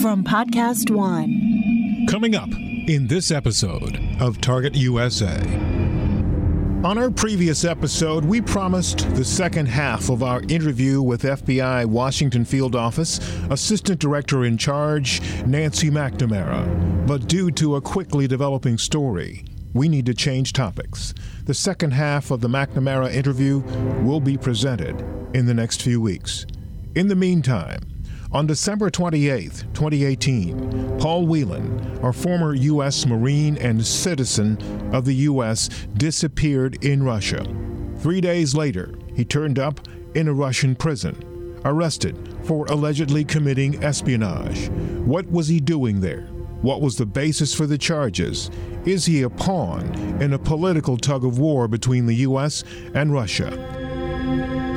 from Podcast One. Coming up in this episode of Target USA. On our previous episode, we promised the second half of our interview with FBI Washington Field Office Assistant Director in Charge, Nancy McNamara. But due to a quickly developing story, we need to change topics. The second half of the McNamara interview will be presented in the next few weeks. In the meantime, on December 28, 2018, Paul Whelan, a former U.S. Marine and citizen of the U.S., disappeared in Russia. Three days later, he turned up in a Russian prison, arrested for allegedly committing espionage. What was he doing there? What was the basis for the charges? Is he a pawn in a political tug of war between the U.S. and Russia?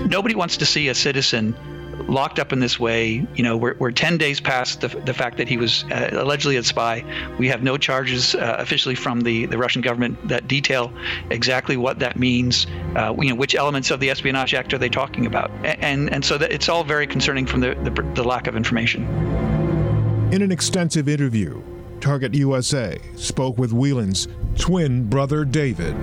Nobody wants to see a citizen locked up in this way. You know, we're, we're 10 days past the, the fact that he was uh, allegedly a spy. We have no charges uh, officially from the, the Russian government that detail exactly what that means. Uh, you know, which elements of the Espionage Act are they talking about? And, and so that it's all very concerning from the, the, the lack of information. In an extensive interview, Target USA spoke with Whelan's twin brother David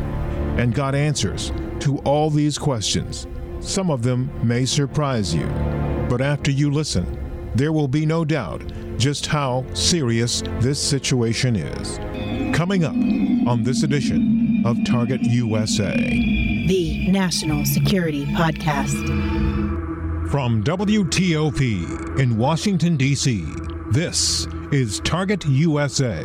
and got answers to all these questions. Some of them may surprise you. But after you listen, there will be no doubt just how serious this situation is. Coming up on this edition of Target USA, the National Security Podcast. From WTOP in Washington, D.C., this is Target USA.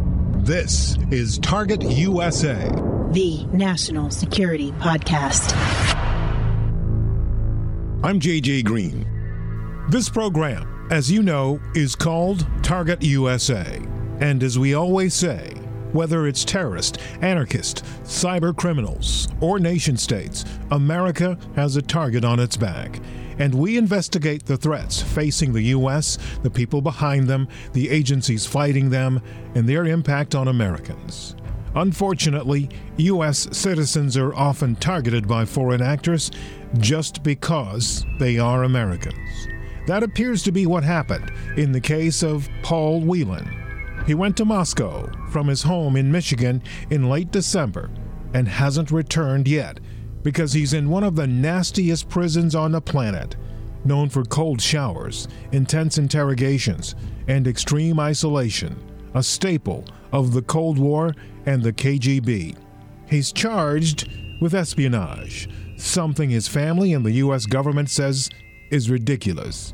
This is Target USA, the National Security Podcast. I'm JJ Green. This program, as you know, is called Target USA. And as we always say, whether it's terrorist, anarchist, cyber criminals, or nation states, America has a target on its back and we investigate the threats facing the U.S., the people behind them, the agencies fighting them, and their impact on Americans. Unfortunately, U.S. citizens are often targeted by foreign actors just because they are Americans. That appears to be what happened in the case of Paul Whelan. He went to Moscow from his home in Michigan in late December and hasn't returned yet because he's in one of the nastiest prisons on the planet, known for cold showers, intense interrogations, and extreme isolation, a staple of the Cold War and the KGB. He's charged with espionage, something his family and the U.S. government says is ridiculous.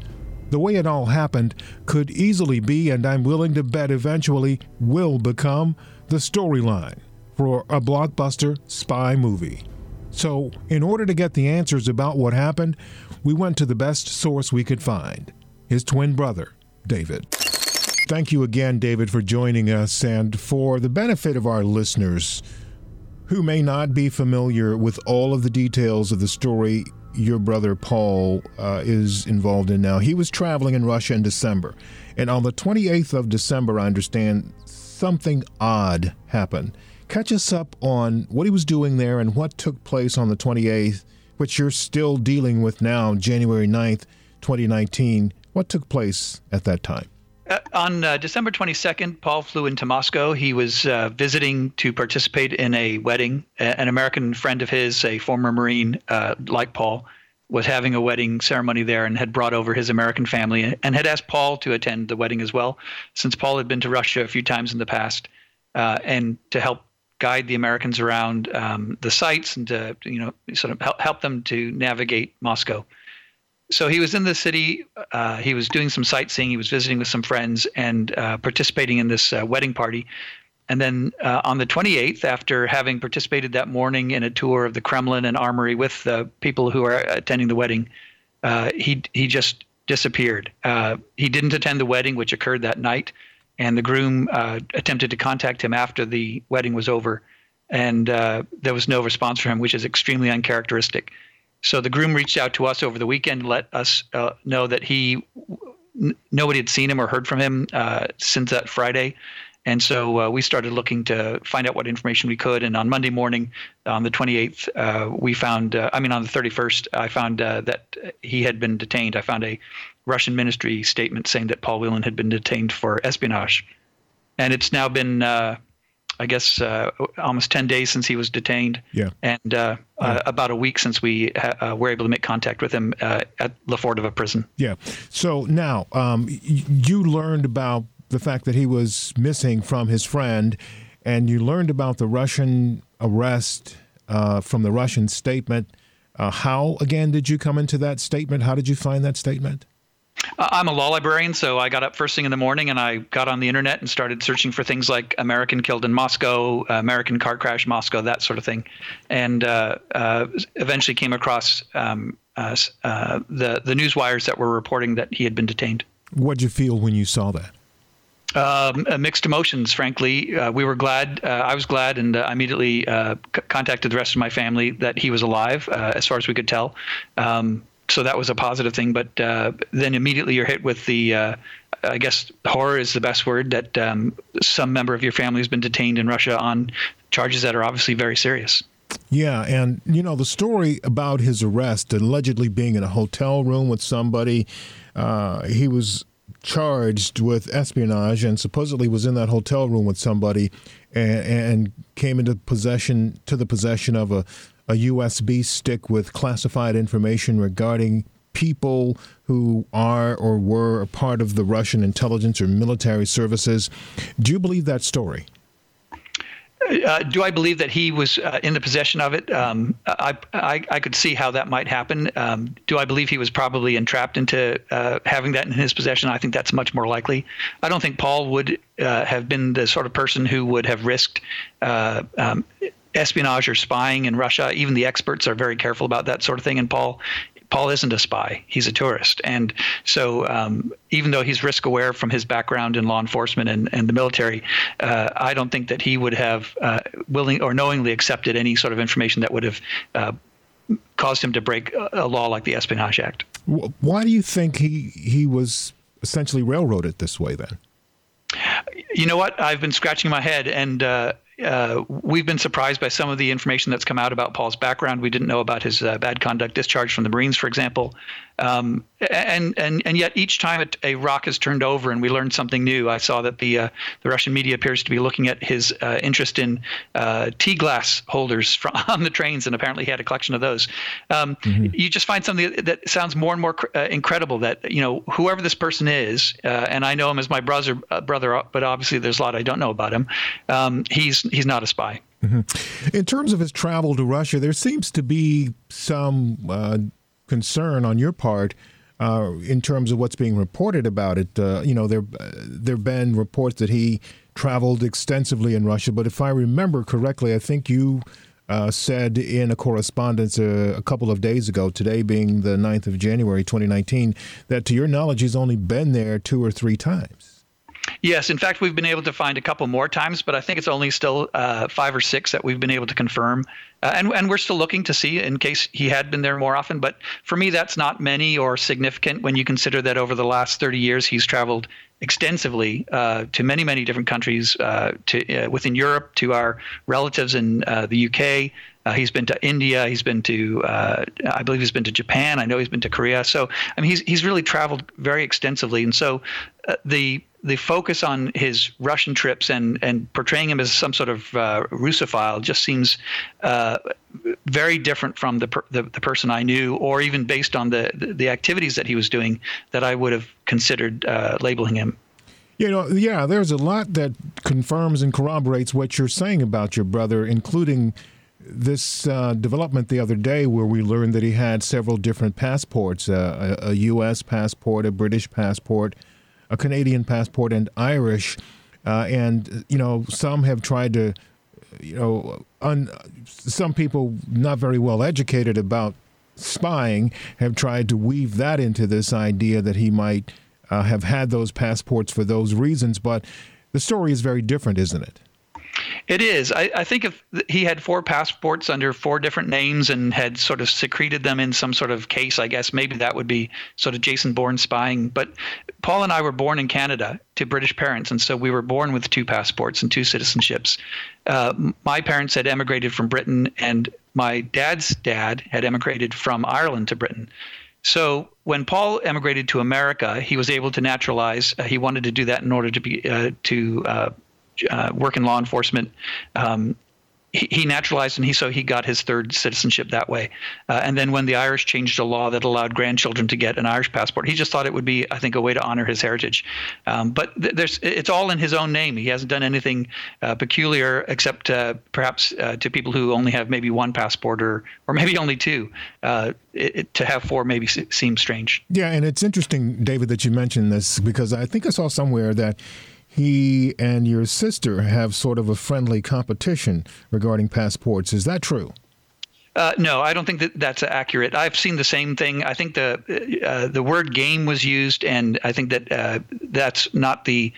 The way it all happened could easily be, and I'm willing to bet eventually will become, the storyline for a blockbuster spy movie. So, in order to get the answers about what happened, we went to the best source we could find his twin brother, David. Thank you again, David, for joining us. And for the benefit of our listeners who may not be familiar with all of the details of the story your brother Paul uh, is involved in now, he was traveling in Russia in December. And on the 28th of December, I understand something odd happened catch us up on what he was doing there and what took place on the 28th, which you're still dealing with now, January 9th, 2019. What took place at that time? Uh, on uh, December 22nd, Paul flew into Moscow. He was uh, visiting to participate in a wedding. an American friend of his, a former Marine uh, like Paul, was having a wedding ceremony there and had brought over his American family and had asked Paul to attend the wedding as well, since Paul had been to Russia a few times in the past uh, and to help guide the Americans around um, the sites and to you know sort of help, help them to navigate Moscow. So he was in the city. Uh, he was doing some sightseeing. He was visiting with some friends and uh, participating in this uh, wedding party. And then uh, on the 28th, after having participated that morning in a tour of the Kremlin and Armory with the people who are attending the wedding, uh, he he just disappeared. Uh, he didn't attend the wedding, which occurred that night. And the groom uh, attempted to contact him after the wedding was over, and uh, there was no response from him, which is extremely uncharacteristic. So the groom reached out to us over the weekend, let us uh, know that he n- nobody had seen him or heard from him uh, since that Friday. And so uh, we started looking to find out what information we could. And on Monday morning, on the 28th, uh, we found, I mean, on the 31st, I found that he had been detained. I found a Russian ministry statement saying that Paul Whelan had been detained for espionage. And it's now been, uh, I guess, uh, almost 10 days since he was detained. Yeah. And yeah. about a week since we ha- were able to make contact with him at Lefortovo prison. Yeah. So now um, you learned about the fact that he was missing from his friend, and you learned about the Russian arrest uh, from the Russian statement. Uh, how, again, did you come into that statement? How did you find that statement? I'm a law librarian, so I got up first thing in the morning and I got on the internet and started searching for things like American killed in Moscow, American car crash Moscow, that sort of thing, and uh, uh, eventually came across um, uh, the the news wires that were reporting that he had been detained. What did you feel when you saw that? Um, uh, mixed emotions, frankly. Uh, we were glad. Uh, I was glad, and I immediately c- contacted the rest of my family that he was alive, as far as we could tell. Um, so that was a positive thing. But then immediately you're hit with the, I guess, horror is the best word that um, some member of your family has been detained in Russia on charges that are obviously very serious. Yeah, and you know the story about his arrest, allegedly being in a hotel room with somebody. Uh, he was charged with espionage and supposedly was in that hotel room with somebody and, and came into possession to the possession of a, a USB stick with classified information regarding people who are or were a part of the Russian intelligence or military services. Do you believe that story? Uh, do I believe that he was uh, in the possession of it? Um, I, I, I could see how that might happen. Um, do I believe he was probably entrapped into uh, having that in his possession? I think that's much more likely. I don't think Paul would uh, have been the sort of person who would have risked uh, um, espionage or spying in Russia. Even the experts are very careful about that sort of thing. And Paul Paul isn't a spy; he's a tourist, and so um, even though he's risk aware from his background in law enforcement and, and the military, uh, I don't think that he would have uh, willing or knowingly accepted any sort of information that would have uh, caused him to break a law like the Espionage Act. Why do you think he he was essentially railroaded this way then? You know what? I've been scratching my head, and uh, uh, we've been surprised by some of the information that's come out about Paul's background. We didn't know about his uh, bad conduct discharge from the Marines, for example. Um, and and and yet each time it, a rock is turned over and we learn something new. I saw that the uh, the Russian media appears to be looking at his uh, interest in uh, tea glass holders from, on the trains, and apparently he had a collection of those. Um, mm-hmm. You just find something that sounds more and more uh, incredible. That you know whoever this person is, uh, and I know him as my brother, brother, but obviously there's a lot I don't know about him. Um, he's he's not a spy. Mm-hmm. In terms of his travel to Russia, there seems to be some uh, concern on your part uh, in terms of what's being reported about it. Uh, you know, there uh, there've been reports that he traveled extensively in Russia, but if I remember correctly, I think you uh, said in a correspondence uh, a couple of days ago, today being the 9th of January 2019, that to your knowledge he's only been there two or three times. Yes, in fact, we've been able to find a couple more times, but I think it's only still uh, five or six that we've been able to confirm. Uh, and, and we're still looking to see in case he had been there more often. But for me, that's not many or significant when you consider that over the last 30 years, he's traveled extensively uh, to many, many different countries uh, to uh, within Europe, to our relatives in uh, the UK. Uh, he's been to India. He's been to, uh, I believe, he's been to Japan. I know he's been to Korea. So, I mean, he's he's really traveled very extensively, and so uh, the the focus on his Russian trips and and portraying him as some sort of uh, Russophile just seems uh, very different from the, per, the, the person I knew, or even based on the the activities that he was doing that I would have considered uh, labeling him. You know, yeah, there's a lot that confirms and corroborates what you're saying about your brother, including this uh, development the other day where we learned that he had several different passports uh, a, a, U.S. passport, a British passport, a Canadian passport, and Irish. Uh, and, you know, some have tried to, you know, un, some people not very well educated about spying have tried to weave that into this idea that he might uh, have had those passports for those reasons. But the story is very different, isn't it? It is. I, I, think if he had four passports under four different names and had sort of secreted them in some sort of case, I guess maybe that would be sort of Jason Bourne spying. But Paul and I were born in Canada to British parents, and so we were born with two passports and two citizenships. Uh, my parents had emigrated from Britain, and my dad's dad had emigrated from Ireland to Britain. So when Paul emigrated to America, he was able to naturalize. Uh, he wanted to do that in order to be uh, to uh, work in law enforcement. Um, he, he, naturalized and he so he got his third citizenship that way. Uh, and then when the Irish changed a law that allowed grandchildren to get an Irish passport, he just thought it would be, I think, a way to honor his heritage. Um, but th- there's it's all in his own name. He hasn't done anything uh, peculiar except uh, perhaps uh, to people who only have maybe one passport or or maybe only two. Uh, it, it, to have four maybe seems strange. Yeah, and it's interesting, David, that you mentioned this because I think I saw somewhere that he and your sister have sort of a friendly competition regarding passports. Is that true? Uh, no, I don't think that that's accurate. I've seen the same thing. I think the uh, the word game was used, and I think that uh, that's not the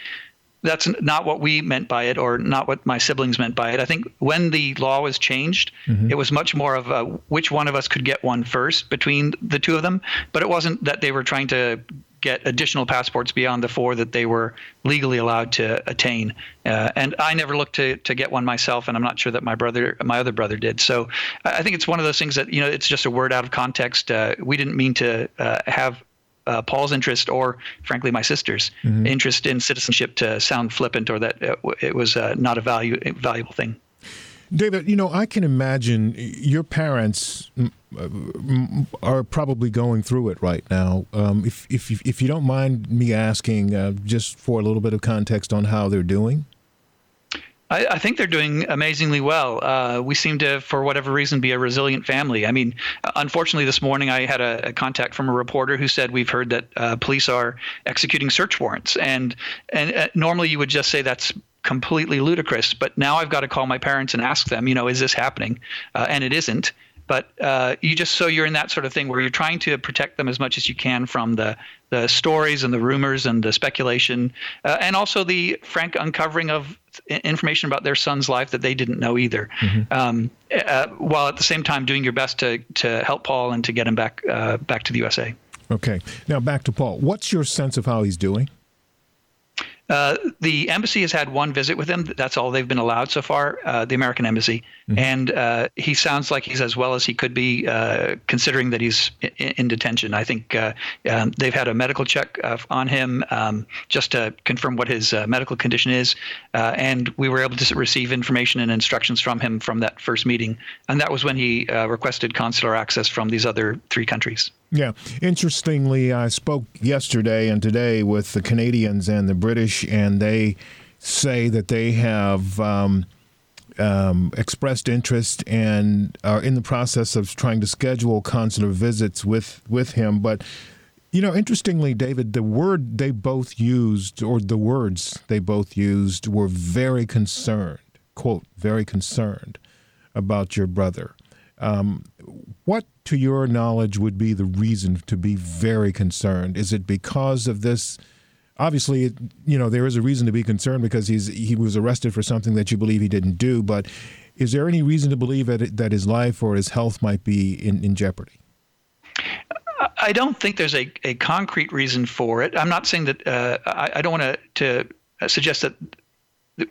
that's not what we meant by it, or not what my siblings meant by it. I think when the law was changed, mm-hmm. it was much more of a, which one of us could get one first between the two of them. But it wasn't that they were trying to get additional passports beyond the four that they were legally allowed to attain. Uh, and I never looked to to get one myself, and I'm not sure that my brother, my other brother, did. So I think it's one of those things that you know it's just a word out of context. Uh, we didn't mean to uh, have. Uh, Paul's interest, or frankly, my sister's mm-hmm. interest in citizenship, to sound flippant or that it was uh, not a value valuable thing. David, you know, I can imagine your parents are probably going through it right now. Um, if, if, if you don't mind me asking, uh, just for a little bit of context on how they're doing. I, I think they're doing amazingly well. Uh, we seem to, for whatever reason, be a resilient family. I mean, unfortunately, this morning I had a, a contact from a reporter who said we've heard that uh, police are executing search warrants, and and uh, normally you would just say that's completely ludicrous. But now I've got to call my parents and ask them, you know, is this happening? Uh, and it isn't. But uh, you just so you're in that sort of thing where you're trying to protect them as much as you can from the the stories and the rumors and the speculation, uh, and also the frank uncovering of information about their son's life that they didn't know either. Mm-hmm. Um, uh, while at the same time doing your best to to help Paul and to get him back uh, back to the USA. Okay, now back to Paul. What's your sense of how he's doing? Uh, the embassy has had one visit with him. That's all they've been allowed so far, uh, the American embassy. Mm-hmm. And uh, he sounds like he's as well as he could be, uh, considering that he's in, in detention. I think uh, um, they've had a medical check on him um, just to confirm what his medical condition is. and we were able to receive information and instructions from him from that first meeting. And that was when he requested consular access from these other three countries. Yeah. Interestingly, I spoke yesterday and today with the Canadians and the British, and they say that they have um, um, expressed interest and are in the process of trying to schedule consular visits with, with him. But, you know, interestingly, David, the word they both used, or the words they both used, were very concerned, quote, very concerned about your brother. Um, what, to your knowledge, would be the reason to be very concerned? Is it because of this? Obviously, you know there is a reason to be concerned because he's he was arrested for something that you believe he didn't do. But is there any reason to believe that that his life or his health might be in, in jeopardy? I don't think there's a, a concrete reason for it. I'm not saying that uh, I, I, don't want to to suggest that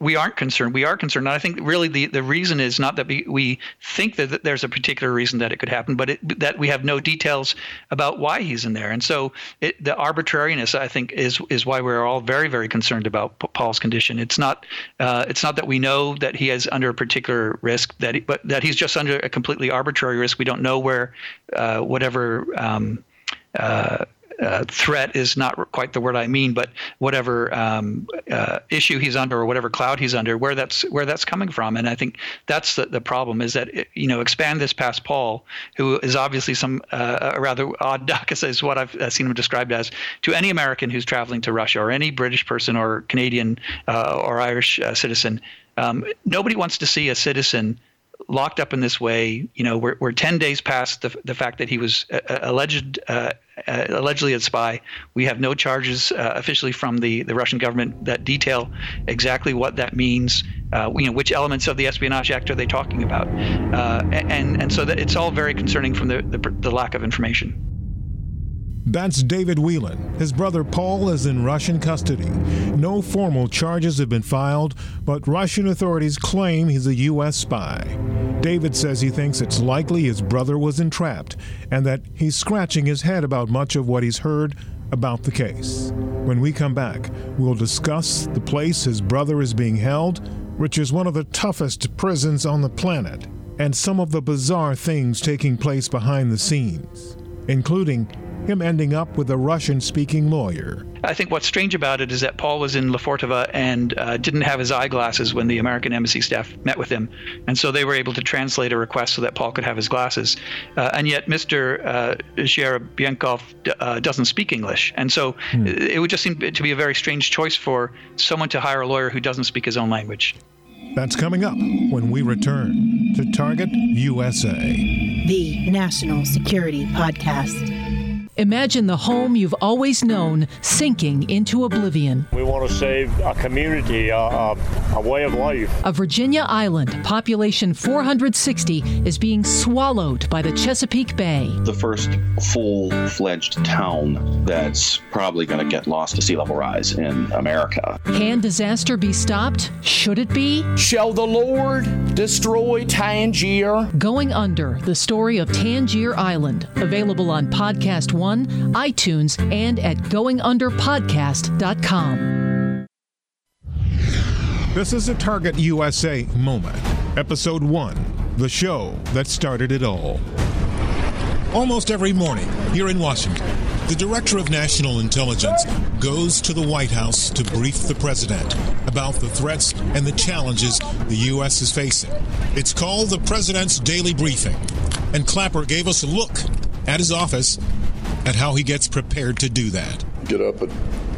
we aren't concerned. We are concerned. And I think really the, the reason is not that we, we think that, there's a particular reason that it could happen, but it, that we have no details about why he's in there. And so it, the arbitrariness, I think, is is why we're all very, very concerned about Paul's condition. It's not uh, it's not that we know that he is under a particular risk, that he, but that he's just under a completely arbitrary risk. We don't know where uh, whatever. Um, uh, uh, threat is not quite the word I mean, but whatever um, uh, issue he's under or whatever cloud he's under, where that's where that's coming from. And I think that's the, the problem is that it, you know expand this past Paul, who is obviously some uh, a rather odd duck, is what I've seen him described as, to any American who's traveling to Russia or any British person or Canadian uh, or Irish uh, citizen. Um, nobody wants to see a citizen locked up in this way. You know, we're, we're 10 days past the, the fact that he was uh, uh alleged, uh, uh, allegedly a spy. We have no charges uh, officially from the, the Russian government that detail exactly what that means. Uh, you know, which elements of the Espionage Act are they talking about? and and so that it's all very concerning from the, the, the lack of information. That's David Whelan. His brother Paul is in Russian custody. No formal charges have been filed, but Russian authorities claim he's a U.S. spy. David says he thinks it's likely his brother was entrapped and that he's scratching his head about much of what he's heard about the case. When we come back, we'll discuss the place his brother is being held, which is one of the toughest prisons on the planet, and some of the bizarre things taking place behind the scenes, including him ending up with a Russian speaking lawyer. I think what's strange about it is that Paul was in Lefortovo and uh, didn't have his eyeglasses when the American embassy staff met with him. And so they were able to translate a request so that Paul could have his glasses. Uh, and yet Mr. Uh, Zherebenkov uh, doesn't speak English. And so hmm. it would just seem to be a very strange choice for someone to hire a lawyer who doesn't speak his own language. That's coming up when we return to Target USA, the National Security Podcast. Imagine the home you've always known sinking into oblivion. We want to save a community, a, a, a, way of life. A Virginia island, population 460, is being swallowed by the Chesapeake Bay. The first full fledged town that's probably going to get lost to sea level rise in America. Can disaster be stopped? Should it be? Shall the Lord destroy Tangier? Going Under, the story of Tangier Island, available on Podcast One one, iTunes, and at goingunderpodcast.com. This is a Target USA moment, Episode 1, the show that started it all. Almost every morning here in Washington, the Director of National Intelligence goes to the White House to brief the President about the threats and the challenges the U.S. is facing. It's called the President's Daily Briefing, and Clapper gave us a look at his office at how he gets prepared to do that. Get up at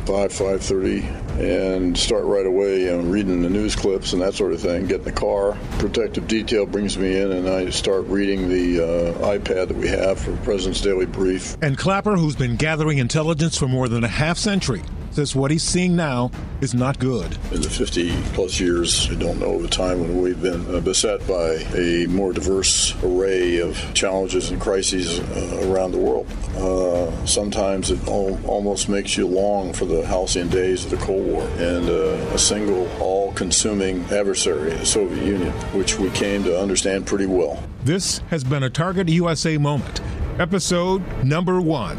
5, 5.30 and start right away, you know, reading the news clips and that sort of thing. Get in the car. Protective detail brings me in and I start reading the uh, iPad that we have for President's Daily Brief. And Clapper, who's been gathering intelligence for more than a half century, says what he's seeing now is not good. In the 50 plus years, I don't know of a time when we've been uh, beset by a more diverse array of challenges and crises uh, around the world. Uh, sometimes it al- almost makes you long for the halcyon days of the Cold War and uh, a single, all consuming adversary, the Soviet Union, which we came to understand pretty well. This has been a Target USA moment, episode number one.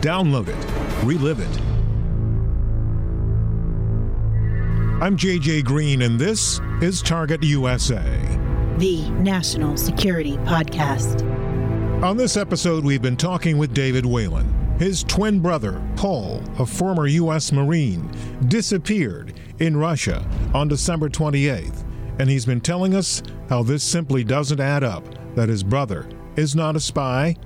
Download it, relive it Mm-hmm. I'm JJ Green, and this is Target USA, the National Security Podcast. On this episode, we've been talking with David Whelan. His twin brother, Paul, a former U.S. Marine, disappeared in Russia on December 28th, and he's been telling us how this simply doesn't add up that his brother is not a spy,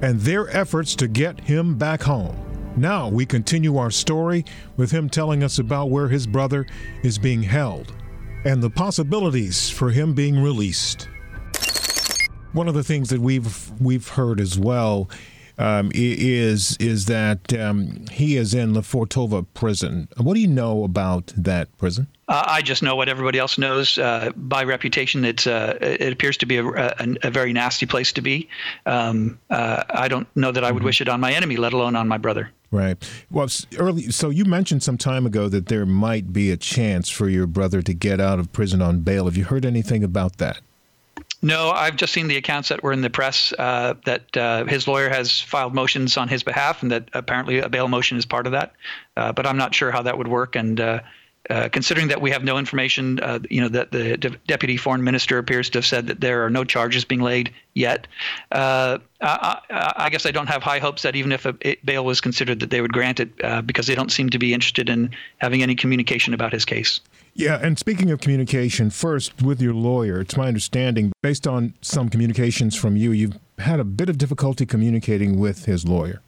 and their efforts to get him back home. Now we continue our story with him telling us about where his brother is being held and the possibilities for him being released. One of the things that we've we've heard as well um, is is that um, he is in Lefortovo prison. What do you know about that prison? Uh, I just know what everybody else knows uh, by reputation. It's uh, it appears to be a, a, a, very nasty place to be. Um, uh, I don't know that I would mm-hmm. wish it on my enemy, let alone on my brother. Right. Well, early. So you mentioned some time ago that there might be a chance for your brother to get out of prison on bail. Have you heard anything about that? No, I've just seen the accounts that were in the press uh, that uh, his lawyer has filed motions on his behalf, and that apparently a bail motion is part of that. Uh, but I'm not sure how that would work, and uh, considering that we have no information, uh, you know, that the de- deputy foreign minister appears to have said that there are no charges being laid yet. Uh, I, I, guess I don't have high hopes that even if a bail was considered, that they would grant it uh, because they don't seem to be interested in having any communication about his case. Yeah, and speaking of communication, first with your lawyer, it's my understanding, based on some communications from you, you've had a bit of difficulty communicating with his lawyer.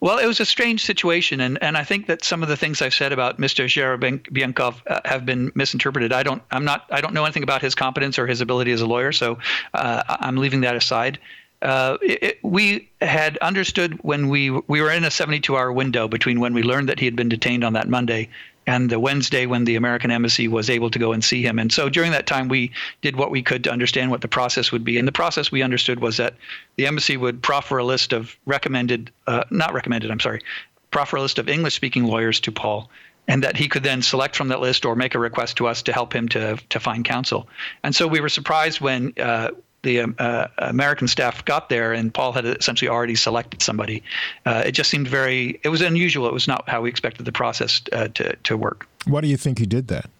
Well, it was a strange situation, and, and I think that some of the things I've said about Mr. Zherebenkov uh, have been misinterpreted. I don't, I'm not, I don't know anything about his competence or his ability as a lawyer, so uh, I'm leaving that aside. Uh, it, we had understood when we we were in a 72-hour window between when we learned that he had been detained on that Monday and the Wednesday when the American embassy was able to go and see him. And so during that time, we did what we could to understand what the process would be. And the process we understood was that the embassy would proffer a list of recommended, uh, not recommended, I'm sorry, proffer a list of English speaking lawyers to Paul. And that he could then select from that list or make a request to us to help him to to find counsel. And so we were surprised when uh, the um, uh, American staff got there and Paul had essentially already selected somebody. Uh, it just seemed very, it was unusual. It was not how we expected the process uh, to, to work. Why do you think he did that?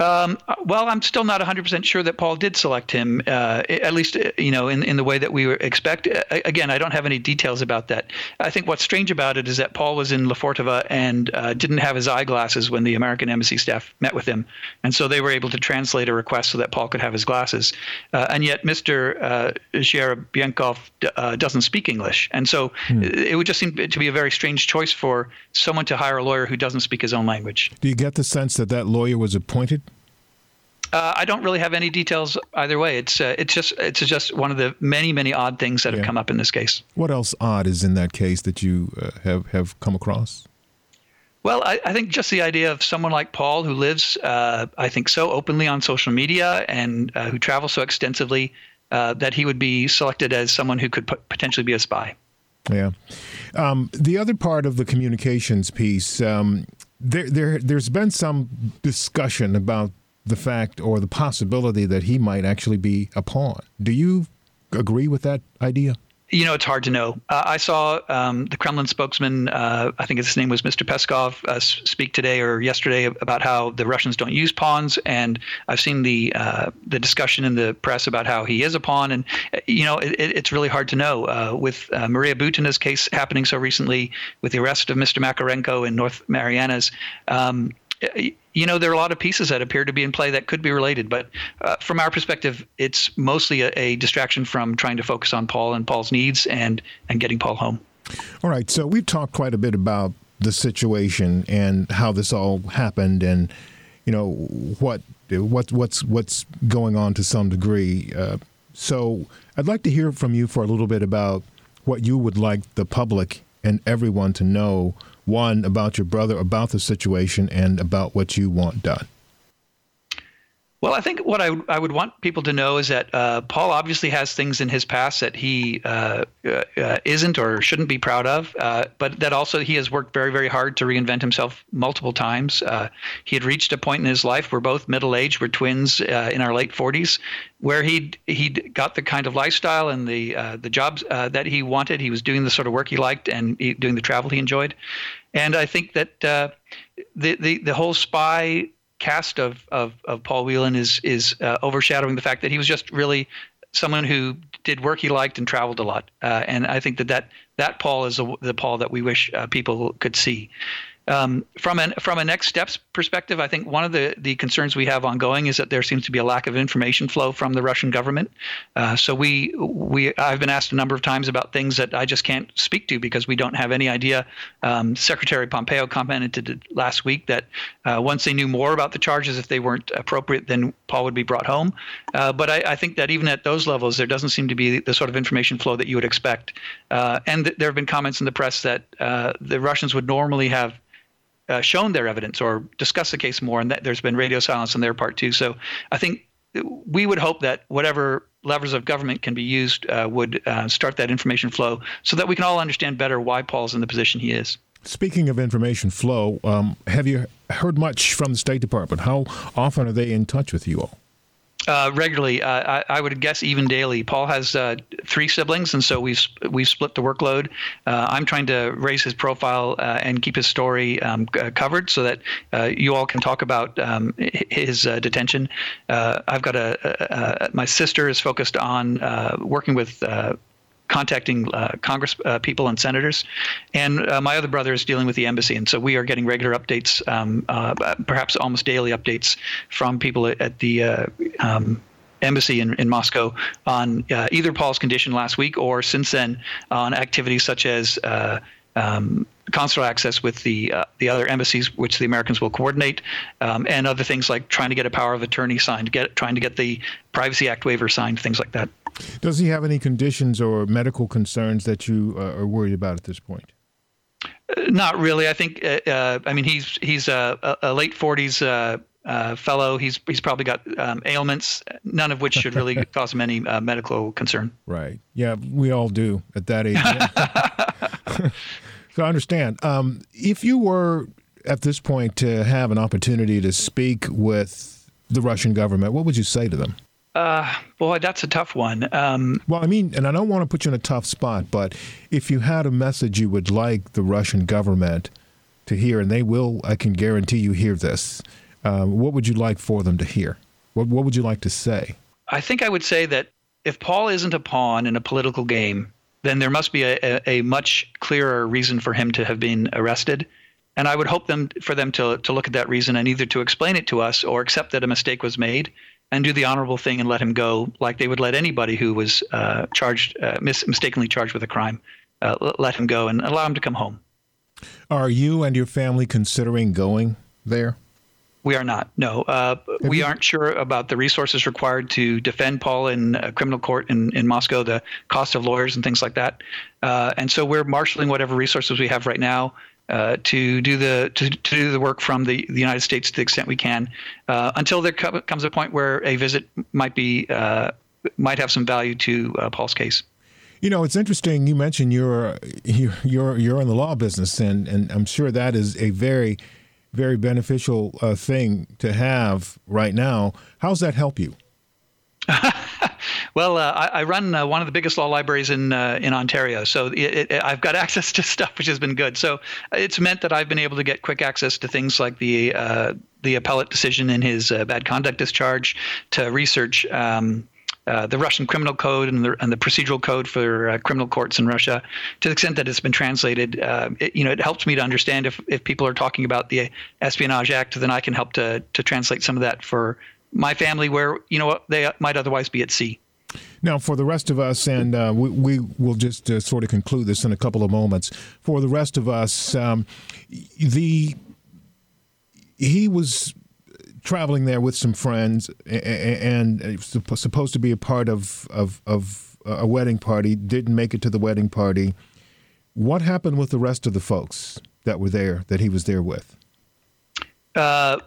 Um, well, I'm still not 100% sure that Paul did select him, uh, at least uh, you know in, in the way that we expect. Again, I don't have any details about that. I think what's strange about it is that Paul was in Lefortovo and uh, didn't have his eyeglasses when the American embassy staff met with him, and so they were able to translate a request so that Paul could have his glasses. Uh, and yet, Mr. Uh, Zherebenkov uh, doesn't speak English, and so hmm. it would just seem to be a very strange choice for someone to hire a lawyer who doesn't speak his own language. Do you get the sense that that lawyer was appointed? Uh, I don't really have any details either way. It's uh, it's just it's just one of the many many odd things that yeah. have come up in this case. What else odd is in that case that you uh, have have come across? Well, I, I, think just the idea of someone like Paul, who lives, uh, I think, so openly on social media and uh, who travels so extensively, uh, that he would be selected as someone who could p- potentially be a spy. Yeah. Um, the other part of the communications piece, um, there, there, there's been some discussion about the fact or the possibility that he might actually be a pawn. Do you agree with that idea? You know, it's hard to know. Uh, I saw um, the Kremlin spokesman, uh, I think his name was Mr. Peskov, uh, speak today or yesterday about how the Russians don't use pawns, and I've seen the uh, the discussion in the press about how he is a pawn, and uh, you know, it, it's really hard to know. Uh, with Maria Butina's case happening so recently, with the arrest of Mr. Makarenko in North Marianas. Um, you know, there are a lot of pieces that appear to be in play that could be related. But uh, from our perspective, it's mostly a, a, distraction from trying to focus on Paul and Paul's needs and and getting Paul home. All right. So we've talked quite a bit about the situation and how this all happened, and you know what what what's what's going on to some degree. Uh, so I'd like to hear from you for a little bit about what you would like the public and everyone to know one about your brother, about the situation, and about what you want done? Well, I think what I, I would want people to know is that uh, Paul obviously has things in his past that he uh, uh, isn't or shouldn't be proud of, uh, but that also he has worked very, very hard to reinvent himself multiple times. Uh, he had reached a point in his life, we're both middle aged, we're twins uh, in our late 40s, where he he got the kind of lifestyle and the the jobs that he wanted. He was doing the sort of work he liked and he, doing the travel he enjoyed. And I think that the, the, the whole spy cast of of, of Paul Whelan is is uh, overshadowing the fact that he was just really someone who did work he liked and traveled a lot. Uh, and I think that that that Paul is the, the Paul that we wish uh, people could see. Um, from an from a next steps perspective, I think one of the the concerns we have ongoing is that there seems to be a lack of information flow from the Russian government. Uh, so we we I've been asked a number of times about things that I just can't speak to because we don't have any idea. Um, Secretary Pompeo commented last week that uh, once they knew more about the charges, if they weren't appropriate, then Paul would be brought home. Uh, but I, I, think that even at those levels, there doesn't seem to be the sort of information flow that you would expect. Uh, and th- there have been comments in the press that uh, the Russians would normally have uh, shown their evidence or discussed the case more, and that there's been radio silence on their part too. So I think we would hope that whatever levers of government can be used uh, would uh, start that information flow so that we can all understand better why Paul's in the position he is. Speaking of information flow, um, have you heard much from the State Department? How often are they in touch with you all? Uh, regularly. Uh, I, I, would guess even daily. Paul has uh, three siblings, and so we've we've split the workload. Uh, I'm trying to raise his profile uh, and keep his story um, covered so that you all can talk about um, his detention. I've got a, a, a, my sister is focused on working with contacting uh, Congress uh, people and senators. And uh, my other brother is dealing with the embassy. And so we are getting regular updates, um, uh, perhaps almost daily updates from people at, the uh, um, embassy in, in Moscow on uh, either Paul's condition last week or since then on activities such as um, consular access with the uh, the other embassies, which the Americans will coordinate, um, and other things like trying to get a power of attorney signed, get trying to get the Privacy Act waiver signed, things like that. Does he have any conditions or medical concerns that you uh, are worried about at this point? Uh, not really. I think. Uh, uh, I mean, he's he's a, a late forties uh, uh, fellow. He's he's probably got um, ailments, none of which should really cause him any medical concern. Right. Yeah, we all do at that age. so I understand. Um, if you were at this point to have an opportunity to speak with the Russian government, what would you say to them? Uh, boy, that's a tough one. Um, well, I mean, and I don't want to put you in a tough spot, but if you had a message you would like the Russian government to hear, and they will, I can guarantee you, hear this, um, what would you like for them to hear? What, what would you like to say? I think I would say that if Paul isn't a pawn in a political game, then there must be a, a, a much clearer reason for him to have been arrested. And I would hope them for them to to look at that reason and either to explain it to us or accept that a mistake was made and do the honorable thing and let him go, like they would let anybody who was uh, charged, uh, mis- mistakenly charged with a crime, uh, let him go and allow him to come home. Are you and your family considering going there? We are not. No, uh, we you? aren't sure about the resources required to defend Paul in a criminal court in, in Moscow, the cost of lawyers and things like that. Uh, and so we're marshaling whatever resources we have right now uh, to do the to, to, do the work from the, the United States to the extent we can, uh, until there co- comes a point where a visit might be uh, might have some value to uh, Paul's case. You know, it's interesting. You mentioned you're you're you're in the law business, and and I'm sure that is a very very beneficial uh, thing to have right now. How's that help you? well, uh, I, I, run uh, one of the biggest law libraries in uh, in Ontario, so it, it, I've got access to stuff which has been good. So it's meant that I've been able to get quick access to things like the uh, the appellate decision in his uh, bad conduct discharge, to research. Um, uh, the Russian criminal code and the, and the procedural code for uh, criminal courts in Russia, to the extent that it's been translated, uh, it, you know, it helps me to understand if, if people are talking about the Espionage Act, then I can help to to translate some of that for my family where you know they might otherwise be at sea. Now, for the rest of us, and uh, we, we, will just uh, sort of conclude this in a couple of moments. For the rest of us, um, the he was traveling there with some friends and, and supposed to be a part of, of, of a wedding party. Didn't make it to the wedding party. What happened with the rest of the folks that were there that he was there with? Uh,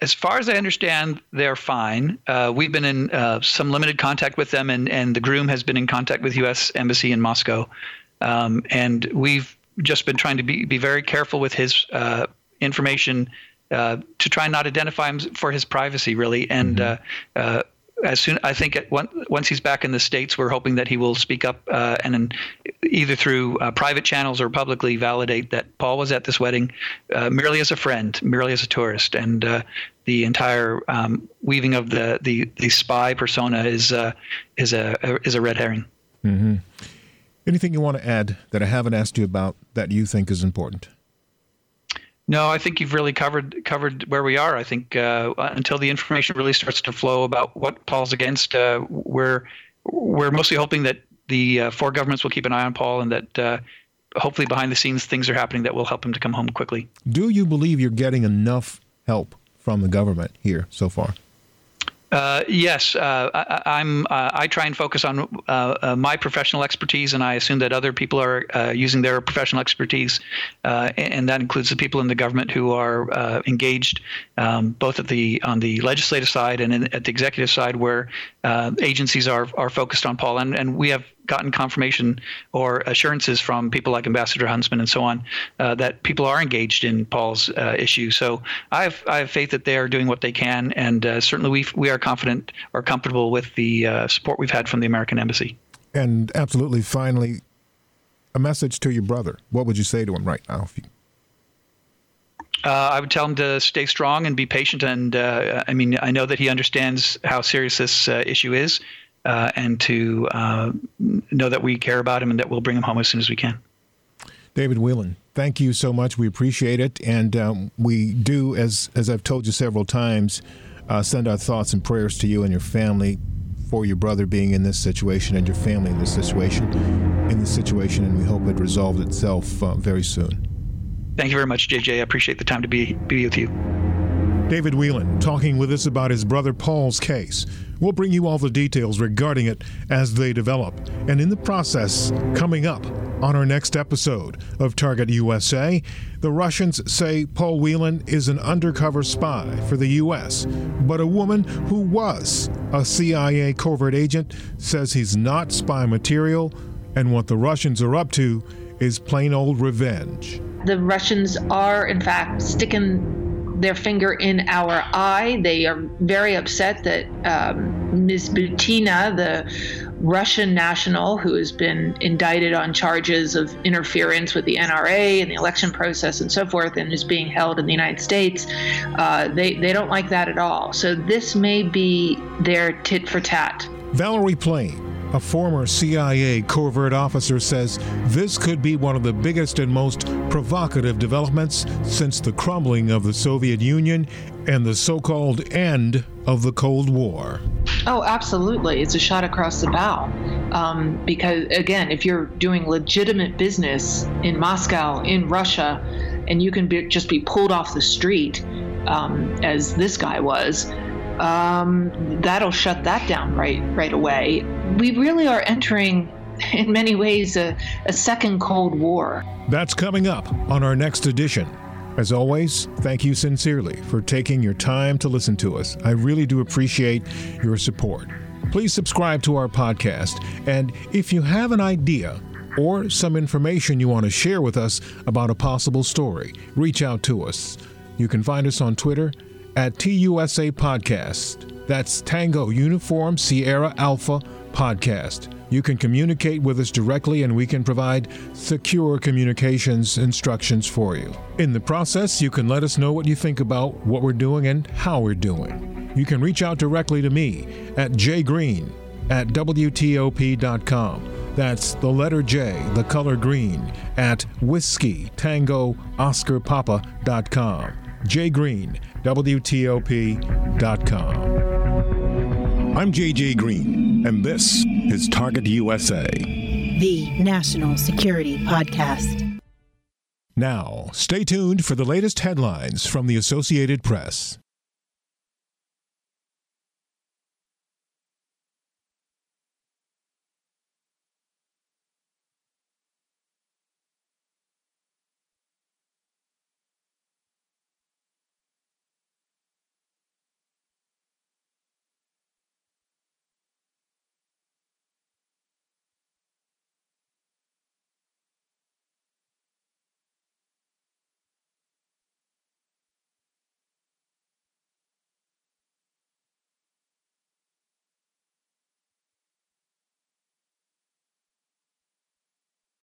as far as I understand, they're fine. Uh, we've been in uh, some limited contact with them, and, and the groom has been in contact with U.S. Embassy in Moscow. Um, and we've just been trying to be, be very careful with his uh, information uh, to try and not identify him for his privacy, really. And mm-hmm. As soon I think once he's back in the states, we're hoping that he will speak up uh, and either through uh, private channels or publicly validate that Paul was at this wedding uh, merely as a friend, merely as a tourist, and uh, the entire um, weaving of the, the the spy persona is uh, is a is a red herring. Mm-hmm. Anything you want to add that I haven't asked you about that you think is important? No, I think you've really covered covered where we are. I think uh, until the information really starts to flow about what Paul's against, uh, we're we're mostly hoping that the uh, four governments will keep an eye on Paul and that uh, hopefully behind the scenes things are happening that will help him to come home quickly. Do you believe you're getting enough help from the government here so far? Uh, yes, uh, I, am uh, I try and focus on uh, uh, my professional expertise, and I assume that other people are using their professional expertise, and that includes the people in the government who are engaged um, both at the on the legislative side and in, at the executive side, where agencies are are focused on Paul, and and we have gotten confirmation or assurances from people like Ambassador Huntsman and so on uh, that people are engaged in Paul's uh, issue. So I have I have faith that they are doing what they can, and uh, certainly we we are confident or comfortable with the uh, support we've had from the American Embassy. And absolutely, finally, a message to your brother. What would you say to him right now? Uh, I would tell him to stay strong and be patient. And uh, I mean, I know that he understands how serious this issue is uh, and to uh, know that we care about him and that we'll bring him home as soon as we can. David Whelan, thank you so much. We appreciate it, and um, we do, as as I've told you several times, uh, send our thoughts and prayers to you and your family for your brother being in this situation and your family in this situation. in the situation, and we hope it resolves itself uh, very soon. Thank you very much, JJ. I appreciate the time to be, be with you. David Whelan talking with us about his brother Paul's case. We'll bring you all the details regarding it as they develop. And in the process, coming up on our next episode of Target USA, the Russians say Paul Whelan is an undercover spy for the U.S., but a woman who was a CIA covert agent says he's not spy material, and what the Russians are up to is plain old revenge. The Russians are, in fact, sticking their finger in our eye. They are very upset that um, Ms. Butina, the Russian national who has been indicted on charges of interference with the NRA and the election process and so forth, and is being held in the United States, uh, they, they don't like that at all. So this may be their tit for tat. Valerie Plame a former CIA covert officer says this could be one of the biggest and most provocative developments since the crumbling of the Soviet Union and the so called end of the Cold War. Oh, absolutely. It's a shot across the bow. Um, because, again, if you're doing legitimate business in Moscow, in Russia, and you can be, just be pulled off the street, um, as this guy was, um, that'll shut that down right right away. We really are entering, in many ways, a, a second Cold War. That's coming up on our next edition. As always, thank you sincerely for taking your time to listen to us. I really do appreciate your support. Please subscribe to our podcast, and if you have an idea or some information you want to share with us about a possible story, reach out to us. You can find us on Twitter at TUSA Podcast. That's Tango Uniform Sierra Alpha Podcast. You can communicate with us directly and we can provide secure communications instructions for you. In the process, you can let us know what you think about what we're doing and how we're doing. You can reach out directly to me at jgreen at WTOP.com. That's the letter J, the color green, at whiskey tango oscar papa.com. Jay Green, WTOP.com. I'm JJ Green, and this is Target USA, the National Security Podcast. Now, stay tuned for the latest headlines from the Associated Press.